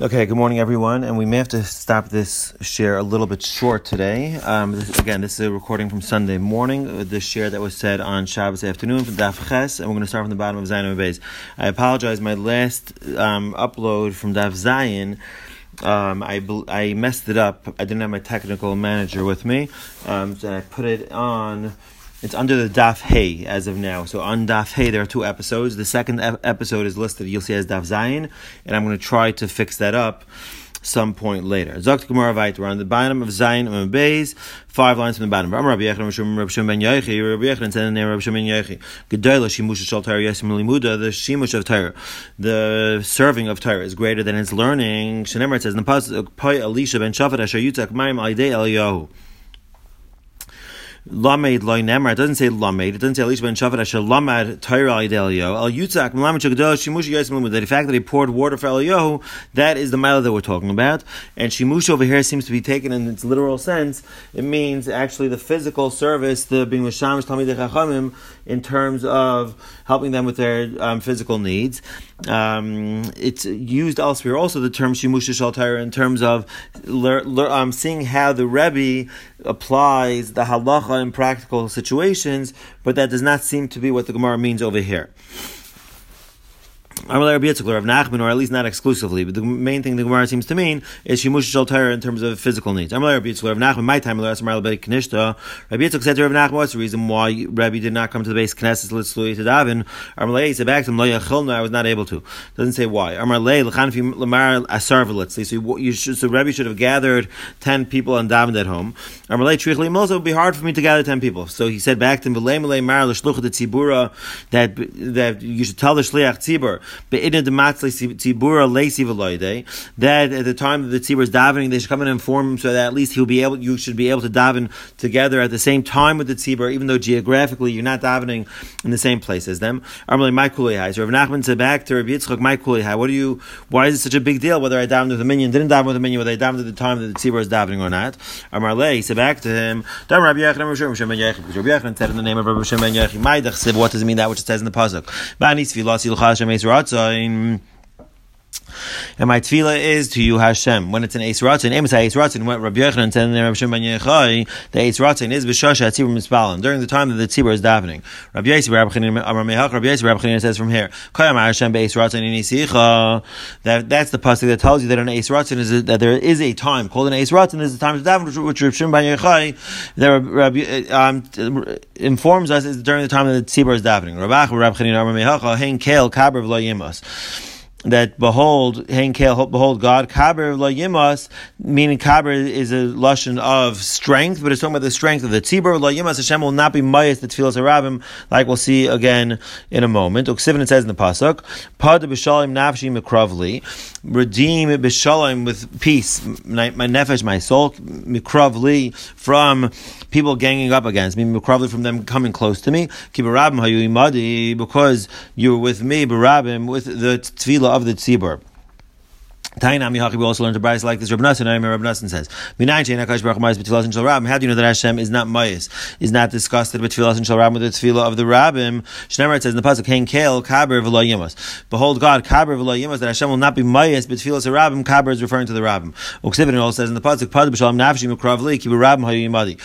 Okay, good morning, everyone. And we may have to stop this share a little bit short today. Um, this, again, this is a recording from Sunday morning, uh, the share that was said on Shabbos afternoon from Daf Ches, and we're going to start from the bottom of Zayin Beis. I apologize, my last um, upload from Daf Zayin. Um, I, I messed it up. I didn't have my technical manager with me, um, so I put it on it's under the Daf Hey as of now. So on Daf Hey, there are two episodes. The second episode is listed, you'll see as Daf Zayin, and I'm going to try to fix that up some point later. Zakt Gemara we're on the bottom of Zayin and Beis, five lines from the bottom. Rabbi Yechon, ben Yechon, Shimush Shal Yesim Limuda, the Shimush of the serving of is greater than its learning. Says Elisha ben Shafat Asher. Lamed loy nemer. It doesn't say lamed. It doesn't say Elisha ben Shafat asher lamed Torah idelio. El yutzak melamed shagadosh shimush That the fact that he poured water for Eliyahu, that is the mila that we're talking about. And shimush over here seems to be taken in its literal sense. It means actually the physical service, the being mishamish talmidei chachamim, in terms of helping them with their um, physical needs. Um, it's used elsewhere also the term shimush shal in terms of um, seeing how the Rebbe applies the halacha in practical situations, but that does not seem to be what the Gemara means over here. Rav Nachman, or at least not exclusively, but the main thing the Gemara seems to mean is Shimush Shal in terms of physical needs. Rabbi Yitzchak, Rav Nachman, my time, Rabbi Yitzchak said to Rav Nachman, what's the reason why Rabbi did not come to the base Knesset Litzlui to Davin? Amalei said back to him, I was not able to. Doesn't say why. Amalei, L'chanfi Lamar Asar. So should, so Rabbi should have gathered ten people and Davin at home. Amalei, Trichli Milsa, it would be hard for me to gather ten people. So he said back to him, that, that you should tell the Shliach Tzibur, that at the time that the tzibur is davening, they should come and inform him so that at least he'll be able, you should be able to daven together at the same time with the tzibur, even though geographically you're not davening in the same place as them. Armali, my kulihai. So Rav Nachman said back to Rabbi Yitzchak, my kulihai. What do you? Why is it such a big deal whether I davened with a minion, didn't daven with a minion, whether I davened at the time that the tzibur is davening or not? Armali, he said back to him, Rabbi Yechon said in the name of Rabbi Shimon Yechi, what does it mean that which it says in the pasuk? Zayin. And my tefillah is to you, Hashem. When it's an Eis Ratzin, Emes Eis Ratzin, when Rabbi Yochanan said in Rabbi Shimon Yechai, the Eis Ratzin is B'shasha Tzibur Mispalim, during the time that the Tzibur is davening. Rabbi Yossi, Rabbi Chanina says from here, Kayam Hashem Be'Eis Ratzin in Isicha, that, that's the pasuk that tells you that an Eis Ratzin is, a, that there is a time called an Eis Ratzin, is the time to daven, which, which Rabbi Shimon Yechai, that Rabbi, um, informs us is during the time that the Tzibur is davening. Rabbi Chanina, Rabbi Mechacha, Hein Kel Kaber V'lo Yimas that behold, Henkel, behold God, Kaber yimas, meaning Kaber is a lashon of strength, but it's talking about the strength of the tzibur yimas. Hashem will not be mayas the tefillas harabim, like we'll see again in a moment. Uksivin it says in the pasuk, Pad b'shalim nafshi mikravli, redeem b'shalim with peace, my, my nefesh, my soul, mikravli from people ganging up against me, mikravli from them coming close to me, kibarabim hayu imadi, because you were with me, barabim, with the tefillah of the tzibur. Tainam Yahachi, we also learned a brayz like this. Rabbi Nassim, Rabbi Nassim says, How do you know that Hashem is not mayis, is not disgusted with tefillah and shalrabim with the tefillah of the rabbim? Shnemer says in the pasuk, Hein Kael Kaber v'lo. Behold, God Kaber v'lo that Hashem will not be mayis, but tefillah rabbim. Kaber is referring to the rabbim. Uksibin also says in the pasuk, Pad b'shalom nafshi mikravli ki b'rabbim hayu yimadi.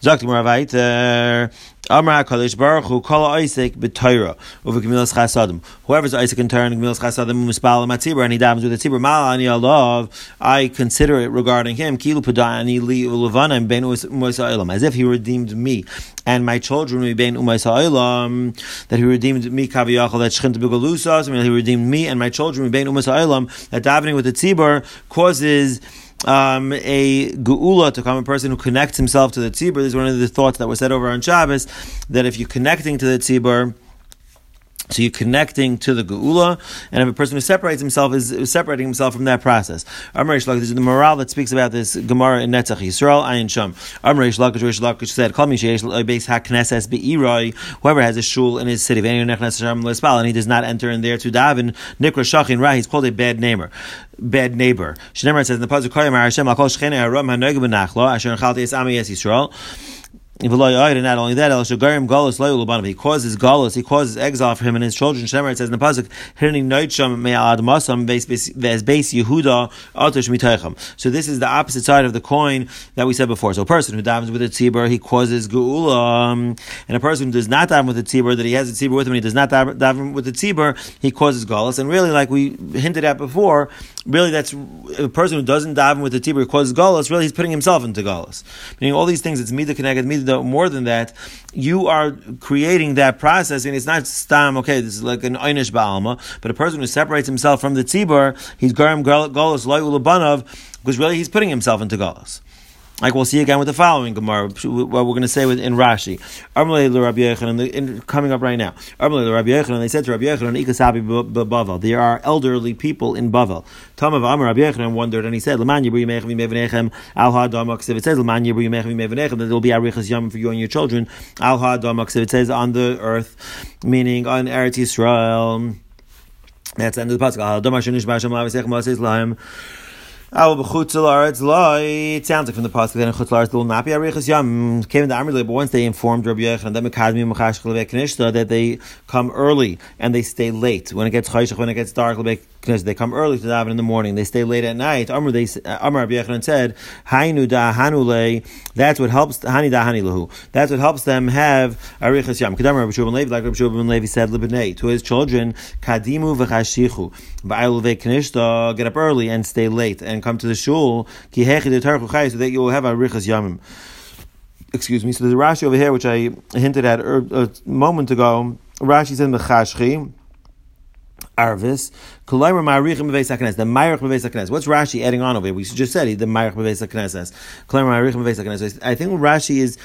Zakt Moravait. Amar HaKadosh Baruch Hu Kol Isaac B'Torah over Gemilas Chasadim. Whoever's Isaac in turn Gemilas Chasadim Mispal Matzibur and he davens with the Tzibur Mal Ani Allah. I consider it regarding him Kilu Padani Li Ulevana Ben Umaysa Ilam as if he redeemed me and my children Ben Umaysa Ilam that he redeemed me Kaviyachal that Shchint Begalusas. I mean he redeemed me and my children Ben Umaysa Ilam that davening with the Tzibur causes um, a geula to come, a person who connects himself to the tzibur. This is one of the thoughts that was said over on Shabbos, that if you're connecting to the tzibur, so you're connecting to the geula, and if a person who separates himself is, separating himself from that process. Amr this is the morale that speaks about this Gemara in Netzach Yisrael Ayin Sham. Amr Rish Lakish said, "Call me Sheish Beis HaKnesses Be'iroi." Whoever has a shul in his city, and he does not enter in there to daven Nikra Shachin Ra, he's called a bad neighbor. Bad neighbor. Shnemer says in the pasuk, "Koyim Hashem Al Kol Shchene Haram Haneg Benachlo Asher Chalti Es Ami Yisrael." Not only that, he causes galus, he causes exile for him and his children. Shemar it says in the pasuk, So this is the opposite side of the coin that we said before. So a person who davens with a tzibur, he causes geula, and a person who does not daven with a tzibur, that he has a tzibur with him, and he does not daven with a tzibur, he causes galus. And really, like we hinted at before, really that's a person who doesn't daven with a tzibur causes galus. Really, he's putting himself into galus. Meaning all these things, it's midah connected, midah more than that, you are creating that process, and it's not stam. Okay, this is like an einish ba'alma, but a person who separates himself from the tzibur, he's garam galus loyul because really he's putting himself into galus. Like we'll see again with the following Gemara, what we're going to say with, in Rashi. coming up right now. They said to Rabbi Yochanan, There are elderly people in Bavel. Tamav Amar Rabbi Yochanan wondered, and he said, it says that there will be Arichas Yom for you and your children. It says on the earth, meaning on Eretz Yisrael. That's the end of the pasuk. It sounds like from the pasuk that in chutz laaretz will not be arichas yam. Came in the Amri, but once they informed Rabbi Yechon that they come early and they stay late when it gets chayshach, when it gets dark, they come early to daven in the morning. They stay late at night. Amr they uh, Amr Rabbi said, "Hainu da hanule." That's what helps. Hani da hani lahu. That's what helps them have arichas yam. Kedamar Rabbi Shubin Levi, like Rabbi Shubin Levi said, "Libnei to his children, kadimu v'chashichu ba'alu ve'knishta." Get up early and stay late and come to the shul ki so that you will have arichas yamim. Excuse me. So there's a Rashi over here which I hinted at er, a moment ago. Rashi said mechashchi. Arvis. Kulaymer Ma'arichim Beveis. The Ma'arich Beveis HaKnes. What's Rashi adding on over here? We just said the Ma'arich Beveis HaKnes. Kulaymer Ma'arichim Beveis. I think what Rashi is,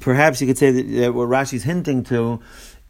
perhaps you could say that what Rashi is hinting to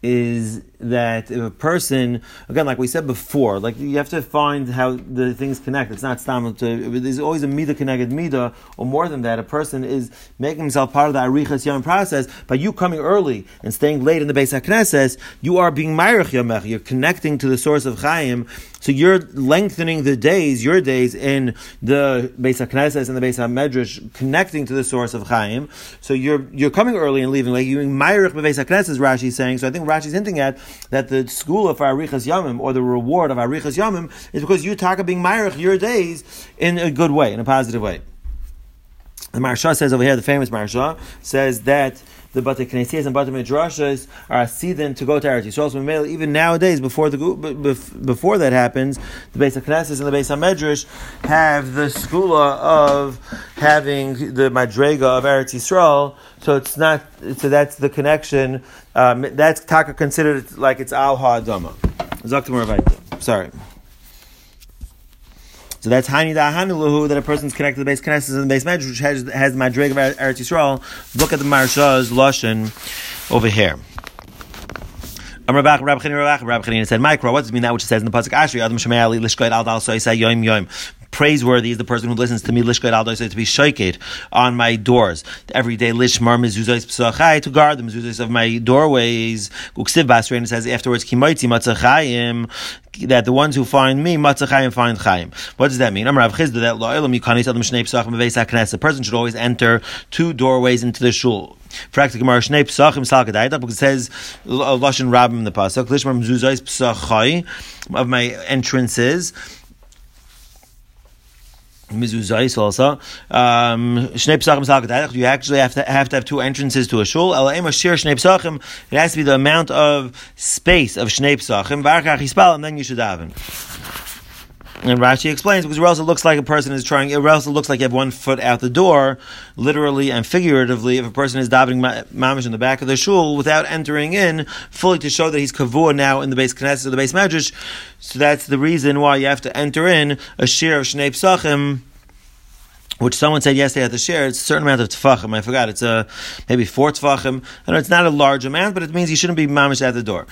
is that if a person, again, like we said before, like you have to find how the things connect. It's not stam. There's always a mida connected mida, or more than that. A person is making himself part of the arichas yom process by you coming early and staying late in the Beis Hakneses. You are being myrich yomech. You're connecting to the source of Chaim. So you're lengthening the days, your days in the Beis Hakneses and the Beis Hamedrash, connecting to the source of Chaim. So you're you're coming early and leaving late. You're myrich beis Hakneses. Rashi is saying. So I think Rashi's hinting at that the school of Arichas Yamim or the reward of Arichas Yamim is because you talk being Myrich your days in a good way, in a positive way. The Maharsha says over here, the famous Maharsha says that the Bate Knesset and Bate Midrashas are asidin to go to Eretz Yisrael. So even nowadays, before the before that happens, the Beis Knesset and the Beis Hamedrash have the skula of having the Madrega of Eretz Yisrael. So it's not. So that's the connection. Um, that's taka considered like it's al ha'adama. Sorry. So that's Hani Da'ahanulahu that a person's connected to the base Knesset and the base Medrash, which has, has the Madrig of Eretz Yisrael. Look at the Maharsha's Lashon over here. Rabbi Chanina said, Micro, what does it mean that which it says in the Pasuk Ashri, Adam Shemei Ali, Al Dal Soisa Yom Yom praiseworthy is the person who listens to me lishkait al to be shaket on my doors every day lishmar mezuzos psachai to guard the mezuzos of my doorways uksiv basrein says afterwards kimaiti matzachayim that the ones who find me matzachayim find chayim. What does that mean? Amar Chisda that lo'ilam yikanis adam shnei psachim beveis A person should always enter two doorways into the shul. Practically, Gemara Shnei Psachim Salkadayta because it says Lashon Rabbim in the pasuk Lishmar Mezuzos Psachai of my entrances mizuzais also. Um, you actually have to have to have two entrances to a shul. It has to be the amount of space of shnei psachim. And then you should daven. And Rashi explains because it looks like a person is trying. It looks like you have one foot out the door, literally and figuratively. If a person is davening mamish in the back of the shul without entering in fully to show that he's kavua now in the base knesset or the base medrash, so that's the reason why you have to enter in a shir of shnei psachim which someone said yesterday at the share, it's a certain amount of tefachim. I forgot. It's a maybe four tefachim. I know it's not a large amount, but it means you shouldn't be mamish at the door.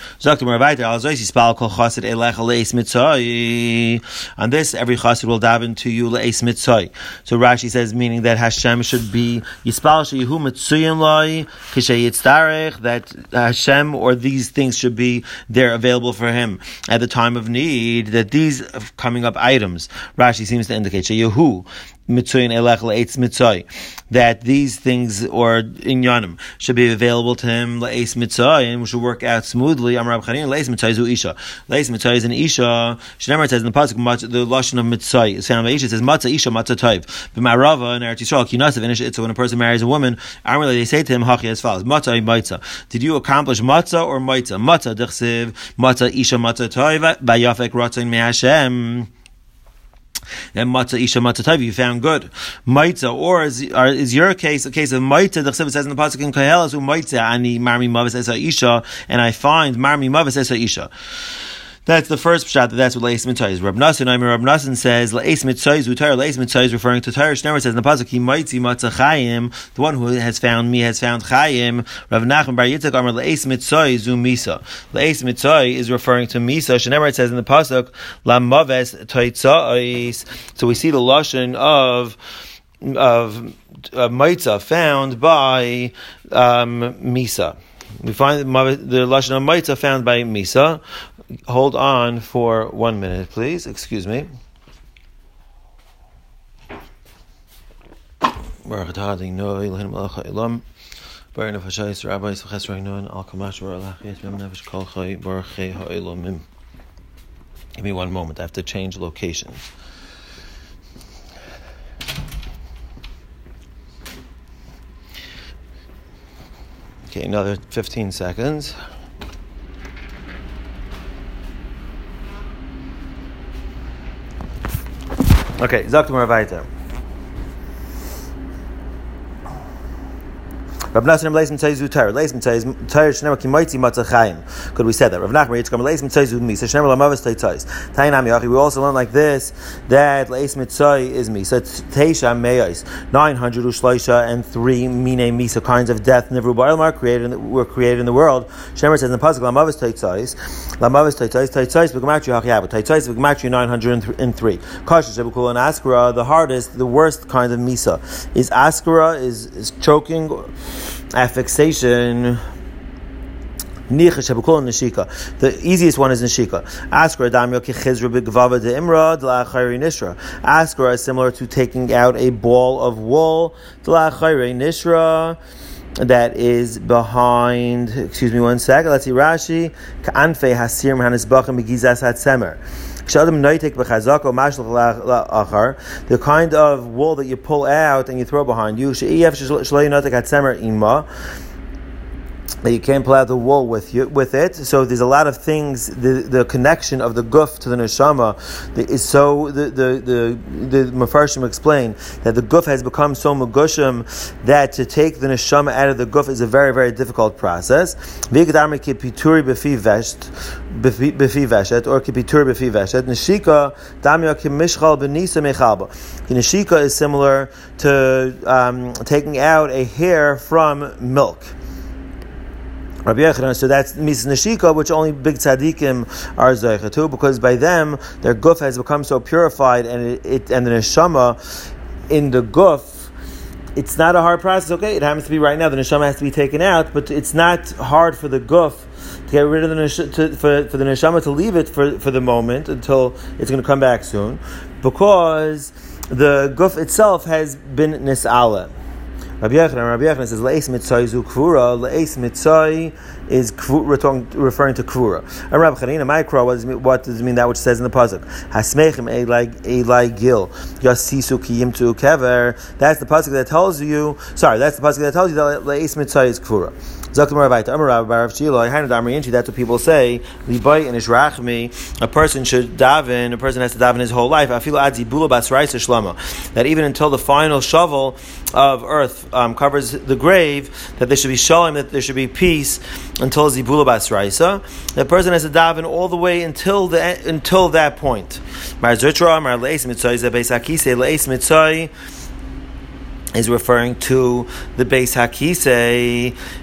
On this, every chassid will daven to you le'es mitzvah. So Rashi says, meaning that Hashem should be yispal sheyihu mitzuyin loy that Hashem or these things should be there available for him at the time of need. That these coming up items, Rashi seems to indicate sheyihu mitzuyin elech le'etz mitzay, that these things or inyanim should be available to him le'etz mitzay and should work out smoothly. Amar Chanina le'etz mitzay zu isha. Le'etz mitzay is an isha. Shnemer says in the pasuk the lashon of mitzay is found by isha. It says matzah isha matzah toiv. B'marava in Eretz Yisrael kinasav in isha. So when a person marries a woman, Amar they say to him hachi as follows: matzah matzah. Did you accomplish matzah or matzah? Matzah dechsiv matzah isha matzah toiv by yafek ratzon Hashem matzah isha matzah taiv you found good. Maitza or is, is your case a case of maitza? The chesed says in the pasuk in Koheles maitza? Ani marmi mavis esa isha and I find marmi mavis esa isha that's the first shot That that's what leis mitzvah is. Rab Nassim, I mean, Rab Nassim says leis mitzvah is utar. Leis mitzvah is referring to Torah. Shnemer says in the pasuk he mighty matzah chayim. The one who has found me has found chayim. Rav Nachman Bar Yitzchak Amar leis mitzvah is misa. Leis mitzvah is referring to misa. Shnemer says in the pasuk la maves toitzais. So we see the lashon of of uh, maitza found by um, misa. We find the lashon of maitza found by misa hold on for one minute, please. Excuse me. Give me one moment. I have to change locations. Okay, another 15 seconds. Okay, sagt mal Rav Nassim Leis Mitzayizu Torah. Leis Mitzayiz Torah Shnemer Kimoitzi Matzachayim. Could we say that? Rav Nachman Yitzchak Leis Mitzayizu Misa Shnemer Lamavas Teitzayis. Tainam Yachi. We also learn like this that Leis Mitzay is Misa Teisha Meyais. Nine hundred Ushleisha and three Mine Misa kinds of death never were created were created in the world. Shnemer says in the pasuk Lamavas Teitzayis. Lamavas Teitzayis Teitzayis V'Gematri Hachiyavu. Teitzayis V'Gematri nine hundred and three. Kasha Shebukul and Askara. The hardest, the worst kind of Misa is Askara is is choking affixation. The easiest one is Nishika. Askra damyo kichizra b'gvava de imra d'la'achayri nishra. Askra is similar to taking out a ball of wool nishra that is behind, excuse me one second, let's see Rashi, ka'anfe hasir hanisbachim begizas hatzemer. The kind of wool that you pull out and you throw behind you that you can't pull out the wool with you with it. So there's a lot of things. The, the connection of the guf to the neshama is so. The the the, the mafarshim explain that the guf has become so magushim that to take the neshama out of the guf is a very very difficult process. befi veshet or kipituri befi veshet. Neshika damya kimishchal benisa mechaba. Neshika is similar to um, taking out a hair from milk. Rabbi so that's Mis Nashika, which only big tzaddikim are zeicha to, because by them their guf has become so purified, and it, it and the neshama in the guf it's not a hard process. Okay, it happens to be right now. The neshama has to be taken out, but it's not hard for the guf to get rid of the nesh- to, for, for the neshama to leave it for, for the moment until it's going to come back soon, because the guf itself has been nisala. Rabbi Yechanan, Rabbi Yechanan says, Le'es mitzay zu kvura, Le'es mitzay is referring to kvura. And Rabbi Chanina, my what does, what does it mean that which says in the Pasuk? Hasmechim elai gil, yasisu kiyim tu kever. That's the Pasuk that tells you, sorry, that's the Pasuk that tells you that Le'es mitzay is kvura. That's what people say. Libai and Ishrachmi, a person should daven, a person has to daven his whole life. That even until the final shovel of earth um, covers the grave, that there should be shalom, that there should be peace until Zibula Basraisa. The person has to daven all the way until the until that point. Is referring to the base hakise,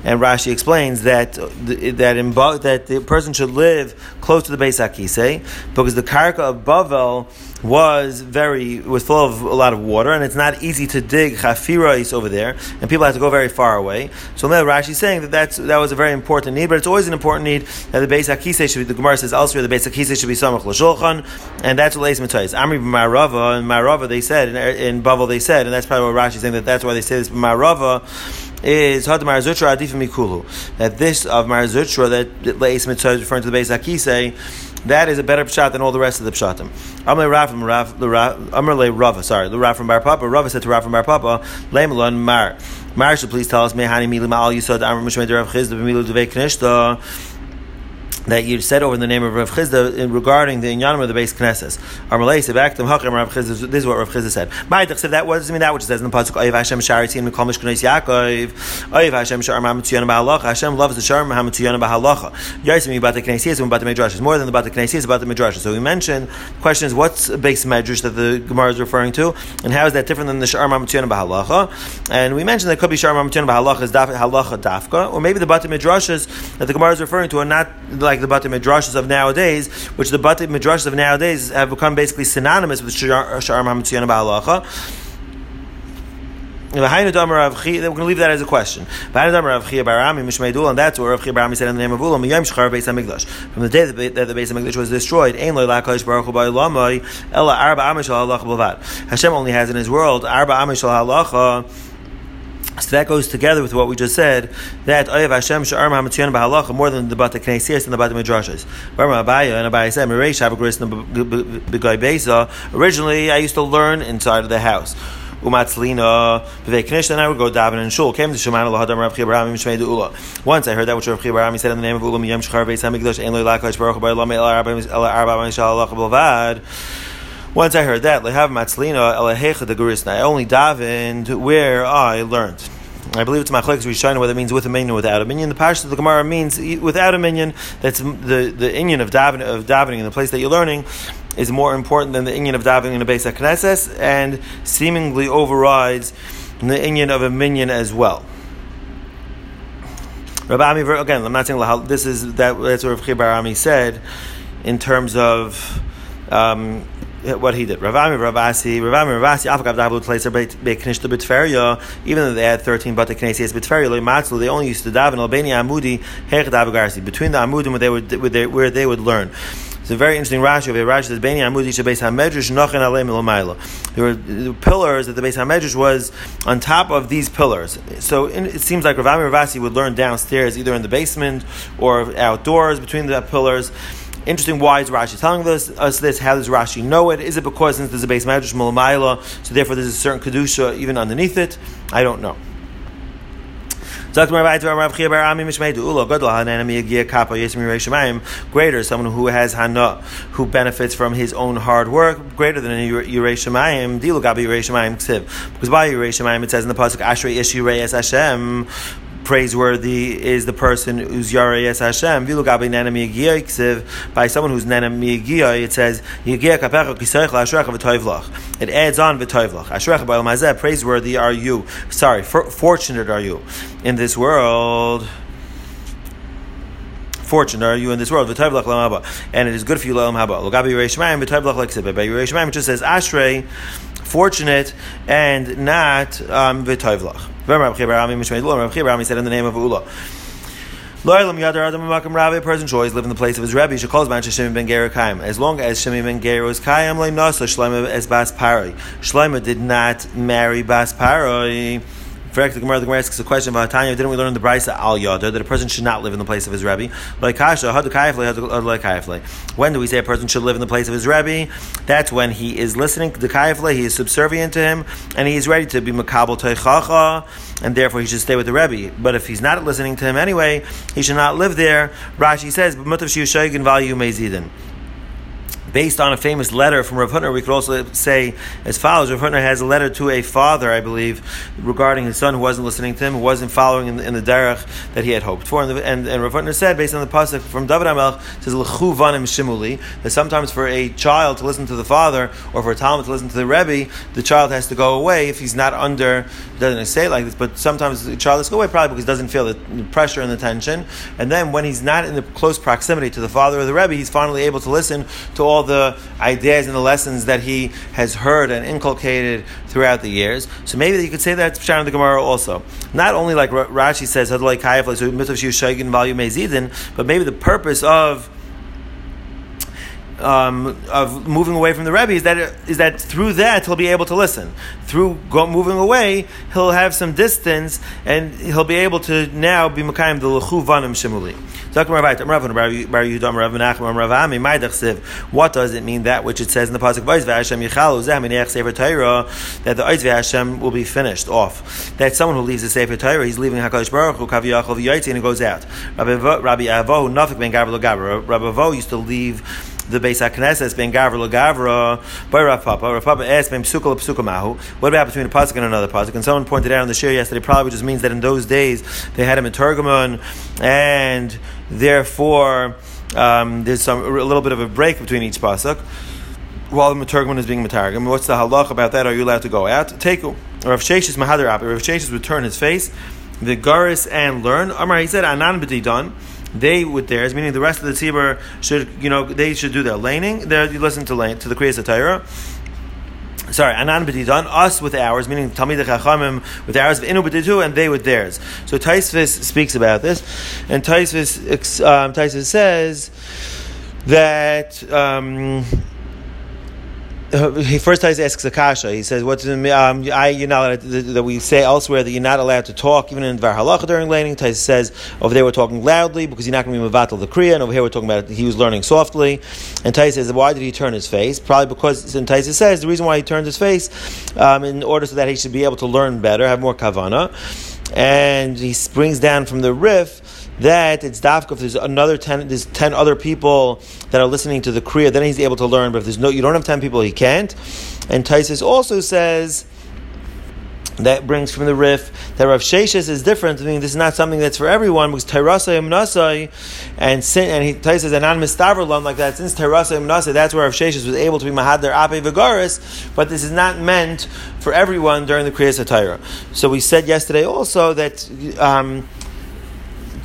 and Rashi explains that that in, that the person should live close to the base hakise because the karka of Bavel was very was full of a lot of water, and it's not easy to dig chafirais over there, and people have to go very far away. So now Rashi is saying that that's, that was a very important need, but it's always an important need that the base akise should be. The Gemara says elsewhere the base akise should be samach l'shulchan, and that's what Leis Matayis. Amri b'Marava and Marava they said in, in Bavel they said, and that's probably what Rashi is saying that that's why they say this Marava is Had Marazutra Adifim Mikulu. That this of Marazutra that Leis Mitzvah is referring to the base Akise, that is a better pshat than all the rest of the pshatim. Amr Rav from Rav, Amr Le Rava, sorry, the Rav from Bar Papa. Rava said to Rav from Bar Papa, Lemelon Mar. Mar should please tell us, Mehani Yisod Amr Mishmed Rav Chisda Knishta that you said over the name of Rav Chisda regarding the inyanim of the base Knesses. Rav Chisda. This is what Rav Chisda said. Ma'itach said that. Does it mean that which says in the pasuk Oyev Hashem Sharitim Mikol Mishkanis Yaakov. Oyev Hashem Shar Mahamatuyana Bahalacha. Hashem loves the Shar Mahamatuyana Bahalacha. Yasim about the Knesses and about the Midrash. More than about the Knesses, about the Midrash. So we mentioned the question is what's base Midrash that the Gemara is referring to, and how is that different than the Shar Mahamatuyana Bahalacha? And we mentioned that could be Shar Mahamatuyana Bahalacha is Halacha Dafka, or maybe the Bata Midrashas that the Gemara is referring to are not like like the Bate Midrashas of nowadays, which the Bate Midrashas of nowadays have become basically synonymous with Shar uh, HaMatziyana Ba'alacha. We're going to leave that as a question. And that's what Rav Chia Barami said in the name of Ulam. From the day that the base of Mikdash was destroyed, Hashem only has in His world Arba Amishal Halacha so that goes together with what we just said that Oyev Hashem Sha'ar Mahamatzion Bahalacha more than the Bata Knesiyas and the Bata Midrashas. Rama Abaya and Abaya said Mereish Havagris Begoy Beza. Originally, I used to learn inside of the house. Umatzlina B'vei Knish, then I would go daven in shul. Came to Shemana Lahadam Rav Chia Barami Mishmei Ula. Once I heard that which Rav Chia Barami said in the name of Ula Miyam Shechar Beis Hamikdash Ein Lo Lakash Baruch Bar Lame El Arba Mishal Allah Bavad. Once I heard that, lehav matzlina elahecha de gurisna. I only davened where I learned. I believe it's my machlekes rishayna whether it means with a minion or without a minion. The parsha of the Gemara means without a minion. That's the the inyan of davening of davening in the place that you're learning is more important than the inyan of davening in the base of Knesses and seemingly overrides the inyan of a minion as well. Rabbi again, I'm not saying this is that that's what Rav Chibar said in terms of. Um, what he did. Ravami Ravasi, Ravami Ravasi, Afagav Dabu place Beknishta Bitferia, even though they had 13 but the Knesias Bitferia, Matzu, they only used to daven Albania Amudi, Hech Davagarsi, between the Amudim where they would, where they, would learn. It's a very interesting Rashi over here. Rashi says, "Beni Amudi Shabeis Hamedrash Nochen Alei Milomayla." There were pillars that the base Hamedrash was on top of these pillars. So it seems like Ravami Ravasi would learn downstairs, either in the basement or outdoors between the pillars. Interesting. Why is Rashi telling us, us this? How does Rashi know it? Is it because since there's a base madrash mulamaila, so therefore there's a certain kedusha even underneath it? I don't know. Greater, someone who has hana, who benefits from his own hard work, greater than Shemayim Because by Yirei Shemayim it says in the Pasuk, Ashrei Ish Hashem, praiseworthy is the person who's Yarayas Hashem. By someone who's Nanami it says. It adds on V'toivlach. Ashrecha Mazeh, praiseworthy are you. Sorry, for, fortunate are you in this world fortunate are you in this world. And it is good for you, it just says Ashrei, fortunate, and not um, V'tayvlach. Rav said in the name of Ula. A person should always live in the place of his Rebbe. She calls man Shemi ben Gera Kaim. As long as Shemi ben Gera was Kaim, Shlomo as Bas Paroi. Shlomo did not marry Bas Paroi. Correct. The Gemara, the Gemara asks a question about Tanya. Didn't we learn in the Brisa Al Yada that a person should not live in the place of his Rebbe? Like Kasha, uh, When do we say a person should live in the place of his Rebbe? That's when he is listening to the he is subservient to him, and he is ready to be Makabal Teichacha, and therefore he should stay with the Rebbe. But if he's not listening to him anyway, he should not live there. Rashi says, but Mutav Value Mezidin based on a famous letter from Rav Hutner, we could also say as follows: Rav Hutner has a letter to a father, I believe, regarding his son who wasn't listening to him, who wasn't following in the, in the derech that he had hoped for. And, and, and Rav Hutner said, based on the pasuk from David Amelch, says l'chu vanim shimuli that sometimes for a child to listen to the father or for a talmud to listen to the rebbe, the child has to go away if he's not under. Doesn't say it like this, but sometimes the child has to go away probably because he doesn't feel the pressure and the tension. And then when he's not in the close proximity to the father or the rebbe, he's finally able to listen to all the ideas and the lessons that he has heard and inculcated throughout the years. So maybe you could say that's Pshat the Gemara also. Not only like Rashi says, but maybe the purpose of um, of moving away from the Rebbe is that is that through that he'll be able to listen. Through go, moving away, he'll have some distance and he'll be able to now be Makayim the Lechu Vanim Shemuli. What does it mean that which it says in the pasuk that the Oiz Hashem will be finished off? That someone who leaves the Sefer Torah, he's leaving Hakadosh Baruch Hu Kaviyachol and he goes out. Rabbi Avo Nafik Ben Gavra Rabbi Avo used to leave the Beis HaKnesses being Gavra Gavra by Rav Papa. Rav Papa asked him Psuka Psuka Mahu. What about between a pasuk and another pasuk? And someone pointed out in the share yesterday, probably just means that in those days they had him in Turgamon, and therefore um, there's some a little bit of a break between each pasuk. While the Maturgman is being Matargum, what's the halach about that? Are you allowed to go out? Take Rav Sheshis Mahadar Rav Sheshis would turn his face, the Garis and learn. Amar he said Anan done they with theirs, meaning the rest of the tzibur should, you know, they should do their laning. There, you listen to lane to the Kriyas Torah. Sorry, anan b'didan, us with ours, meaning Talmid Chachamim with ours, inu b'didu, and they with theirs. So Taisvis speaks about this, and Taisvis, um, says that. Um, he first asks Akasha. He says, "What's um, I? You're not that we say elsewhere that you're not allowed to talk even in Dvar Halacha during laning." Tais says over there we're talking loudly because you're not going to be mevatel the kriya, and over here we're talking about he was learning softly. And Tais says, "Why did he turn his face? Probably because." And Tais says the reason why he turned his face um, in order so that he should be able to learn better, have more kavana. And he springs down from the Rif that it's dafka if there's another ten, there's ten other people that are listening to the kriya, then he's able to learn. But if there's no, you don't have ten people, he can't. And Taisus also says that brings from the Rif that Rav Sheshes is different. I mean, this is not something that's for everyone because Tairasa Imnasai and sin, and he says Anan Mistavrlan like that. Since Tairasa Imnasai, that's where Rav Sheshes was able to be Mahader Ape Vigaris, but this is not meant for everyone during the Kriya Torah. So we said yesterday also that. Um,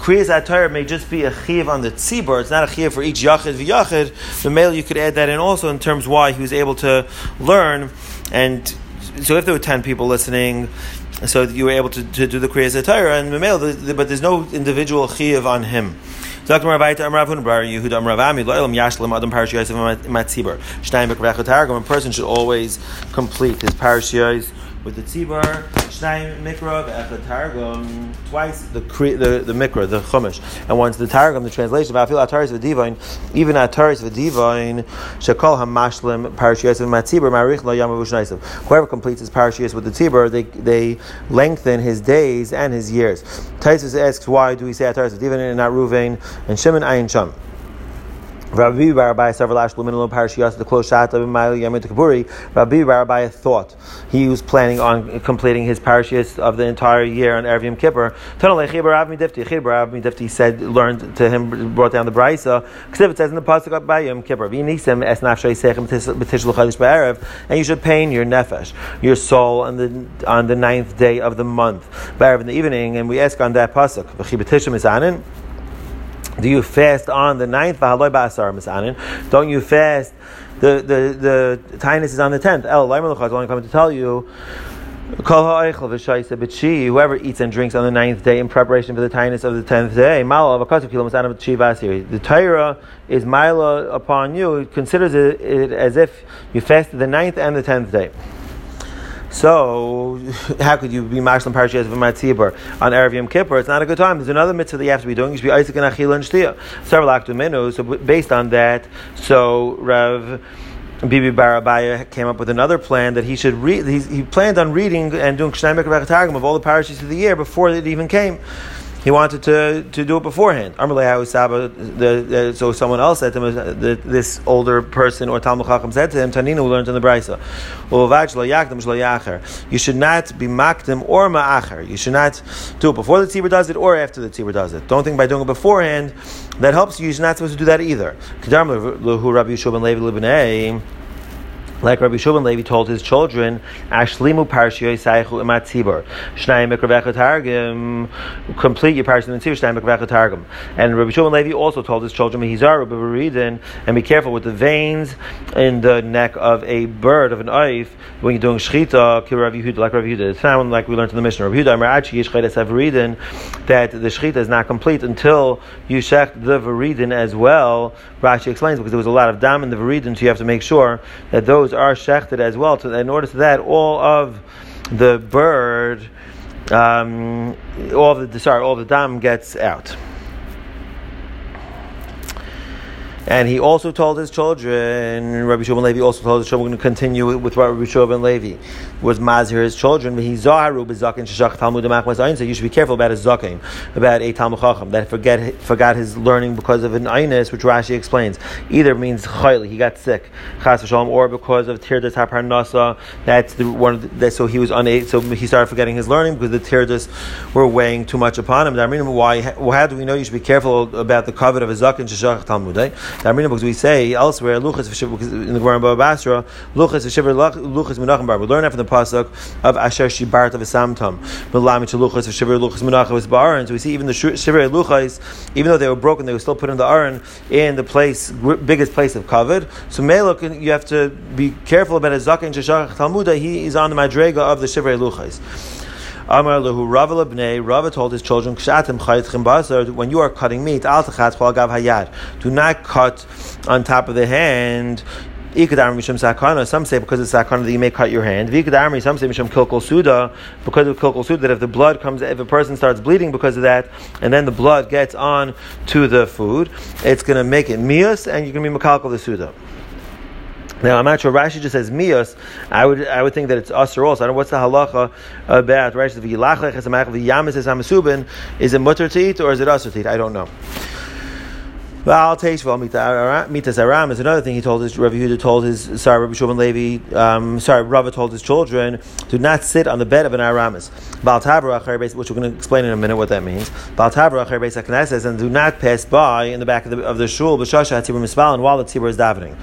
Kriyas Torah may just be a chiv on the tzibur. It's not a chiv for each yachid v'yachid. The male you could add that in also in terms why he was able to learn. And so if there were ten people listening, so you were able to, to do the Kriyas Torah and the male, but there's no individual chiv on him. One person should always complete his parashiyos with the tzibur, shnayim mikra, ve'echad targum, twice the, the the mikra, the chumash, and once the targum, the translation, v'afil ataris v'divain, even ataris v'divain, shekol hamashlim parashiyas matzibur marich lo yamav shnaisav. Whoever completes his parashiyas with the tzibur, they they lengthen his days and his years. Taisus asks, why do we say ataris v'divain and not ruvain and shimon ayin sham? Rabbi Barabai several ashluminal parashiyas the close shot of Imayil Yamit Kaburi. Rabbi Barabai thought he was planning on completing his parashiyas of the entire year on Erev Yom Kippur. Midifti said, learned to him, brought down the Brisa. Because it says in the pasuk by Yom Kippur, "V'nisim es nafshay sechem b'tishlu chadish ba'erev," and you should pain your nefesh, your soul, on the on the ninth day of the month, ba'erev in the evening. And we ask on that pasuk, "V'chi is anin." Do you fast on the ninth? Don't you fast? The the the tinus is on the tenth. El is only coming to tell you. Whoever eats and drinks on the ninth day in preparation for the tinus of the tenth day, the Torah is mila upon you. It considers it as if you fasted the ninth and the tenth day. So, how could you be Mashlam Parashas of Matzibur on Erev Yom Kippur? It's not a good time. There's another mitzvah that you have to be doing. You should be Isaac and Achil and Shtia. Several So, based on that, so Rav. Bibi Barabaya came up with another plan that he should read. He planned on reading and doing Kshnai Mekar of all the parishes of the year before it even came. He wanted to, to do it beforehand. So someone else said to him, uh, this older person or Talmud Chacham said to him, Tanina who learned in the Brisa, you should not be makdim or ma'acher. You should not do it before the tzibur does it or after the tzibur does it. Don't think by doing it beforehand that helps you. You're not supposed to do that either. Like Rabbi Shubin Levi told his children, Ashlimu Parshiyoi Saichu Imat Tzibor. Shnayim Mikravech Targum, complete your Parshiyoi Imat Tzibor, Shnayim Mikravech Targum. And Rabbi Shubin Levi also told his children, Mehizar Rabbi and be careful with the veins in the neck of a bird, of an oif, when you're doing Shchita, Rav Yehuda, like Rav Yehuda. It's not like we learned in the Mishnah. Rabbi Yehuda, Amarachi Yishchayt Veridin, that the Shchita is not complete until you shecht the Veridin as well. Rashi explains because there was a lot of dam in the Veridin, so you have to make sure that those those are shechted as well. So in order to that, all of the bird, um, all the sorry, all the dam gets out. And he also told his children, Rabbi Shimon Levi also told his children, we're going to continue with what Rabbi Shimon Levi was Mazir his children. So you should be careful about his zakim, about a Talmud Chacham, that forget, forgot his learning because of an Einus, which Rashi explains. Either means chayli, he got sick, chas v'shalom, or because of tirdas haparnasa, that's the one the, so he was unable, so he started forgetting his learning because the tirdas were weighing too much upon him. Why, well, how do we know you should be careful about the covet of a zakin sheshach Talmud? because we say elsewhere, Luchas in the Gemara Basra, Luchas Luchas Menachem Bar. We learn that from the pasuk of Asher Shibart of Samtam. Melami to Luchas v'shiver Luchas Menachem was Baron. So we see even the Shiver Luchas, even though they were broken, they were still put in the Aron in the place biggest place of covered. So Meluk, you have to be careful about his Zakin Shashach Talmuda. He is on the Madrega of the Shiver Luchas. Amar lehu Rava lebnei. Rava told his children, "Kshatim chayitchim basar." When you are cutting meat, al tachat gav hayad. Do not cut on top of the hand. Some say because it's sakana that you may cut your hand. Some say suda because of kilkol suda that if the blood comes, if a person starts bleeding because of that, and then the blood gets on to the food, it's going to make it mius, and you're going to be makalkal the suda. Now I'm not sure. Rashi just says mios. I would I would think that it's us usher also. I don't know what's the halacha about. Rashi. Is it mutter to eat or is it usher to eat? I don't know. Val Teishval Mitas Aram is another thing he told his Rav Yehuda told his sorry Rabbi Shulman Levi um, sorry Rava told his children do not sit on the bed of an Aramis. Val which we're going to explain in a minute what that means. Val says and do not pass by in the back of the of the shul b'shasha hatzibur misbal while the tzibur is davening.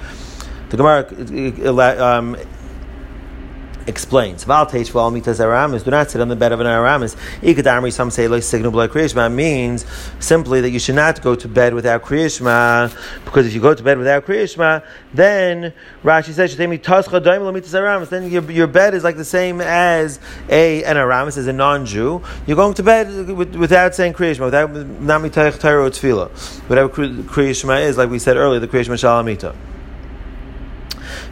The Gemara um, explains. Val aramis. Do not sit on the bed of an aramis. Ikadamri. Some say like signal blood kriyishma means simply that you should not go to bed without kriyishma because if you go to bed without kriyishma, then Rashi says. Then your, your bed is like the same as a an aramis as a non-Jew. You're going to bed with, without saying kriyishma, without nami taich tefillah. Whatever kriyishma is, like we said earlier, the kriyishma shalamita.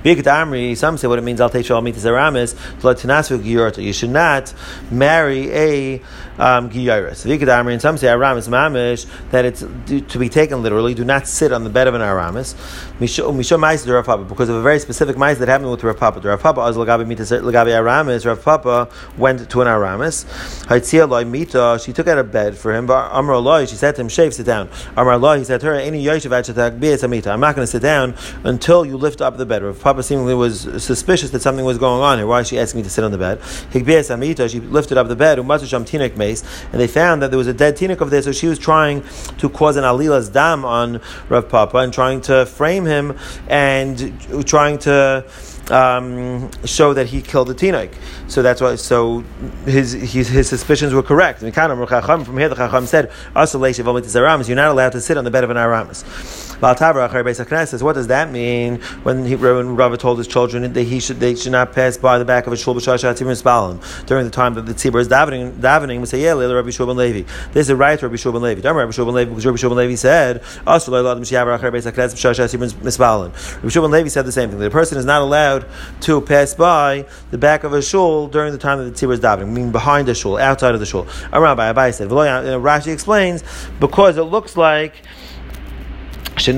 Amri, some say what it means, Al Teishal Mitas Aramis, You should not marry a um, Giyaris. And some say Aramis Mamish, that it's to be taken literally, do not sit on the bed of an Aramis. Because of a very specific Mais that happened with Rav Papa. Rav Papa, as Lagabi Aramis, Rav Papa went to an Aramis. She took out a bed for him, but she said to him, Shave, sit down. He said to her, I'm not going to sit down until you lift up the bed. Rav Papa seemingly was suspicious that something was going on here. Why is she asking me to sit on the bed? She lifted up the bed, and they found that there was a dead tinik over there, so she was trying to cause an alila's dam on Rav Papa and trying to frame him and trying to um, show that he killed the teenage. So that's why. So his his, his suspicions were correct. From here, the Chacham said, "You're not allowed to sit on the bed of an aramis." What does that mean when he, when Rava told his children that he should they should not pass by the back of a shul during the time that the tzibur is davening? Davening, we say, "Yeah, Rabbi Shulman Levi." This is a right, Rabbi Shulman Levi. Remember Rabbi Shulman Levi, because Rabbi Shulman Levi said, "Rabbi Shulman Levi said the same thing. The person is not allowed to pass by the back of a shul during the time that the tzibur is davening, meaning behind the shul, outside of the shul." Rabbi Abai said, Rashi explains because it looks like it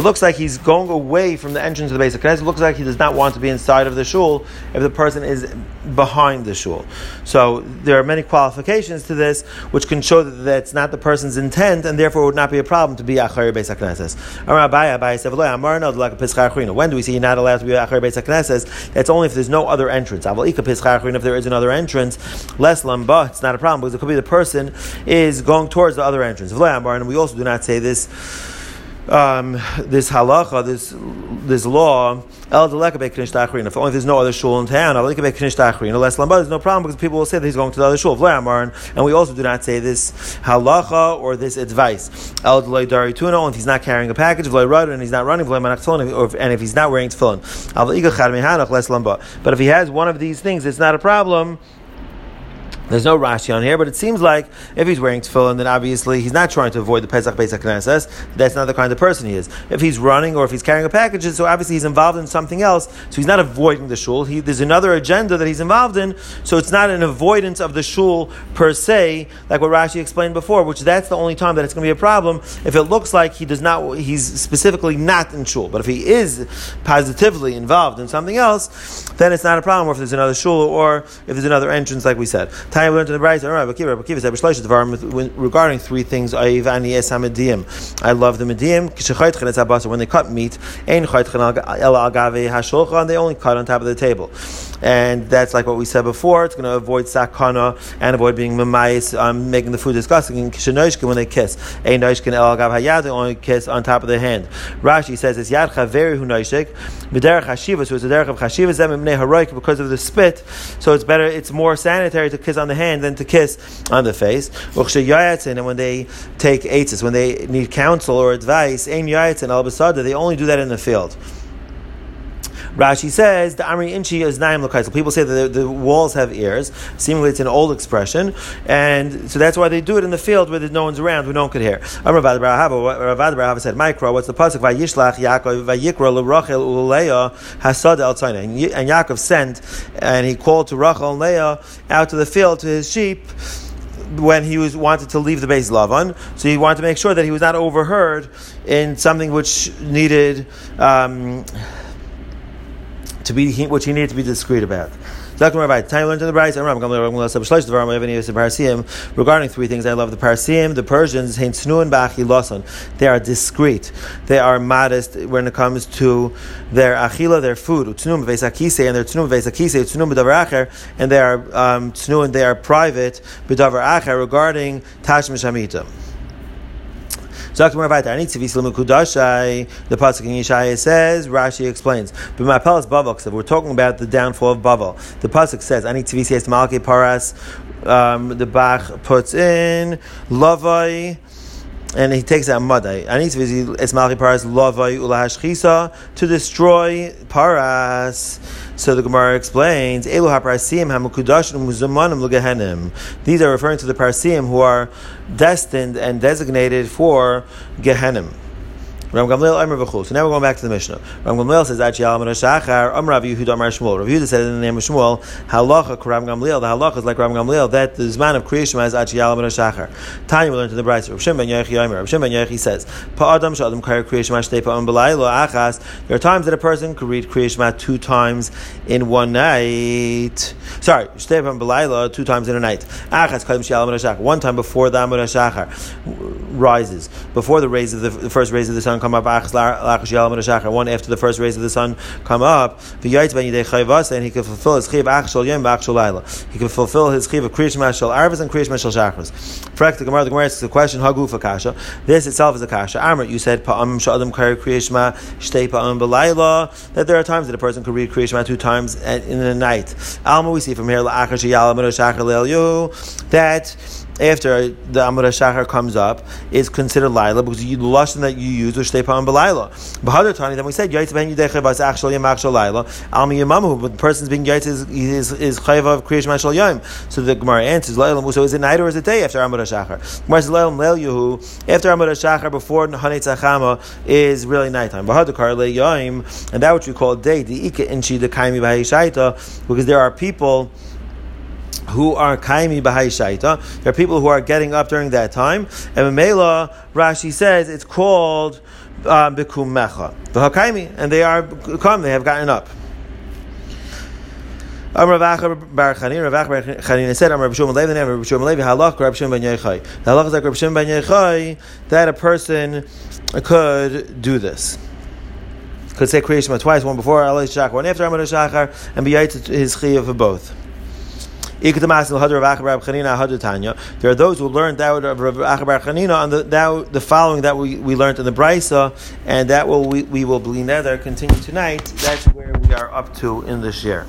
looks like he's going away from the entrance of the Knesset. It looks like he does not want to be inside of the shul if the person is behind the shul. So there are many qualifications to this which can show that that's not the person's intent and therefore would not be a problem to be Achari Beis HaKnesses. When do we see you're not allowed to be Achari Beis HaKnesses? It's only if there's no other entrance. If there is another entrance, less lamba, it's not a problem because it could be the person is going towards the other entrance. And we also do not say this um, this halacha, this this law, el If only there's no other shul in town, unless lamba, there's no problem because people will say that he's going to the other shul. And we also do not say this halacha or this advice. El darituna, and he's not carrying a package, and he's not running, and if he's not wearing tefillin. But if he has one of these things, it's not a problem. There's no Rashi on here, but it seems like if he's wearing tefillin, then obviously he's not trying to avoid the Pesach Pesach Knesses. That's not the kind of person he is. If he's running or if he's carrying a package, so obviously he's involved in something else. So he's not avoiding the shul. He, there's another agenda that he's involved in. So it's not an avoidance of the shul per se, like what Rashi explained before. Which that's the only time that it's going to be a problem if it looks like he does not. He's specifically not in shul. But if he is positively involved in something else, then it's not a problem. Or if there's another shul or if there's another entrance, like we said. Time we learned in the Brayz, regarding three things. I love the medium. When they cut meat, they only cut on top of the table. And that's like what we said before. It's going to avoid sakana and avoid being memais, um, making the food disgusting. when they kiss, they only kiss on top of the hand. Rashi says it's yad chaveri hu noishik, hashiva, so it's a derech of hashiva zem because of the spit. So it's better, it's more sanitary to kiss on the hand than to kiss on the face. And when they take eitzes, when they need counsel or advice, ein yayatzin al they only do that in the field. Rashi says the Amri Inchi is Naim Lakaisel. People say that the, the, walls have ears. Seemingly, it's an old expression, and so that's why they do it in the field where there's no one's around, where no one could hear. Ravad Barahava said, "Micro, what's the pasuk? Vayishlach Yaakov Vayikra LeRachel Uleya Hasad El And Yaakov sent, and he called to Rachel and Leah out to the field to his sheep." when he was wanted to leave the base Lavan, so he wanted to make sure that he was not overheard in something which needed um, to be which he needed to be discreet about. Regarding three things, I love the Parsim. The Persians, they are discreet. They are modest when it comes to their achila, their food. And their and they are um, they are private. Regarding Tashmish Hamita. The pasuk in Yeshaya says, Rashi explains, but my palace Bavel, we're talking about the downfall of Bavel. The pasuk says, "Ani tzivisi malke paras." Um, the Bach puts in lavai and he takes out madai. Esmalchi eh? paras lavai ulahashchisa to destroy paras. So the Gemara explains, Elu ha-parasim ha-mukudashim muzamanim l'gehenim. These are referring to the parasim who are destined and designated for Gehenim. Rabban Gamliel Amr V'chul. So now we're going back to the Mishnah. Rabban Gamliel says, Achi Alam Shachar, Am Rav Yehuda Amar Shmuel. Rav Yehuda said in the name of Shmuel, Halacha Rabban Gamliel. The halacha is like Rabban Gamliel, that the Zman of kriyas Shema is Achi Alam Shachar. Tanya we learn to the Brayz. Rav Shem Ben Yechi Amr. Rav Shem Ben Yechi says, Pa Adam Shadam Kaya kriyas Shema Mashtei Pa'am Belaylo Achas. There are times that a person could read creation two times in one night. Sorry, Shtei Pa'am Belaylo two times in a night. Achas Kadim Shalam Shachar. One time before the Amud Shachar rises, before the rays of the, the first rays of the sun come up, one after the first rays of the sun come up, and he can fulfill his chiv achshol yom laila. He can fulfill his chiv of kriyish mashal arvas and kriyish mashal shachris. Correct the Gemara. The Gemara asks the question: Hagufa kasha. This itself is a kasha. Amr, you said pa'am shadam kar kriyish ma shtei pa'am. That there are times that a person could read kriyish ma two times in the night. Alma, we see from here la'achar sheyalam that after the Amud Shachar comes up is considered Laila because you, the lashon that you use is Shtepam B'Laila. Bahadar Tani, then we said Yaitz Ben Yidei Chayvas Achshal Yom Laila Almi Yamamu, but the person's being Yaitz is is, is Chayva of Kriyash Mashal Yom. So the Gemara answers Laila. So is it night or is it day after Amud Shachar? Gemara says Laila Leil Yehu after Amud Shachar before Hanei Tzachama is really nighttime. Bahadar Kar Le Yom, and that which we call day the Ika Inchi the Kaimi B'Haishaita because there are people who are kaimi b'hai shaita. There are people who are getting up during that time. And Mela, Rashi says it's called um, bikum mecha. V'hakaimi, and they are come, they have gotten up. Rav Rav said, Rav Rav Rav ben. The is like Rav ben that a person could do this. Could say kriyas Shema twice, one before Allah Shachar, one after Amr Shachar, and be his chiyah for both. There are those who learned that of Rav Acha bar Chanina on the that, the following that we, we learned in the Brisa, and that will we, we will believe nether continue tonight. That's where we are up to in this year.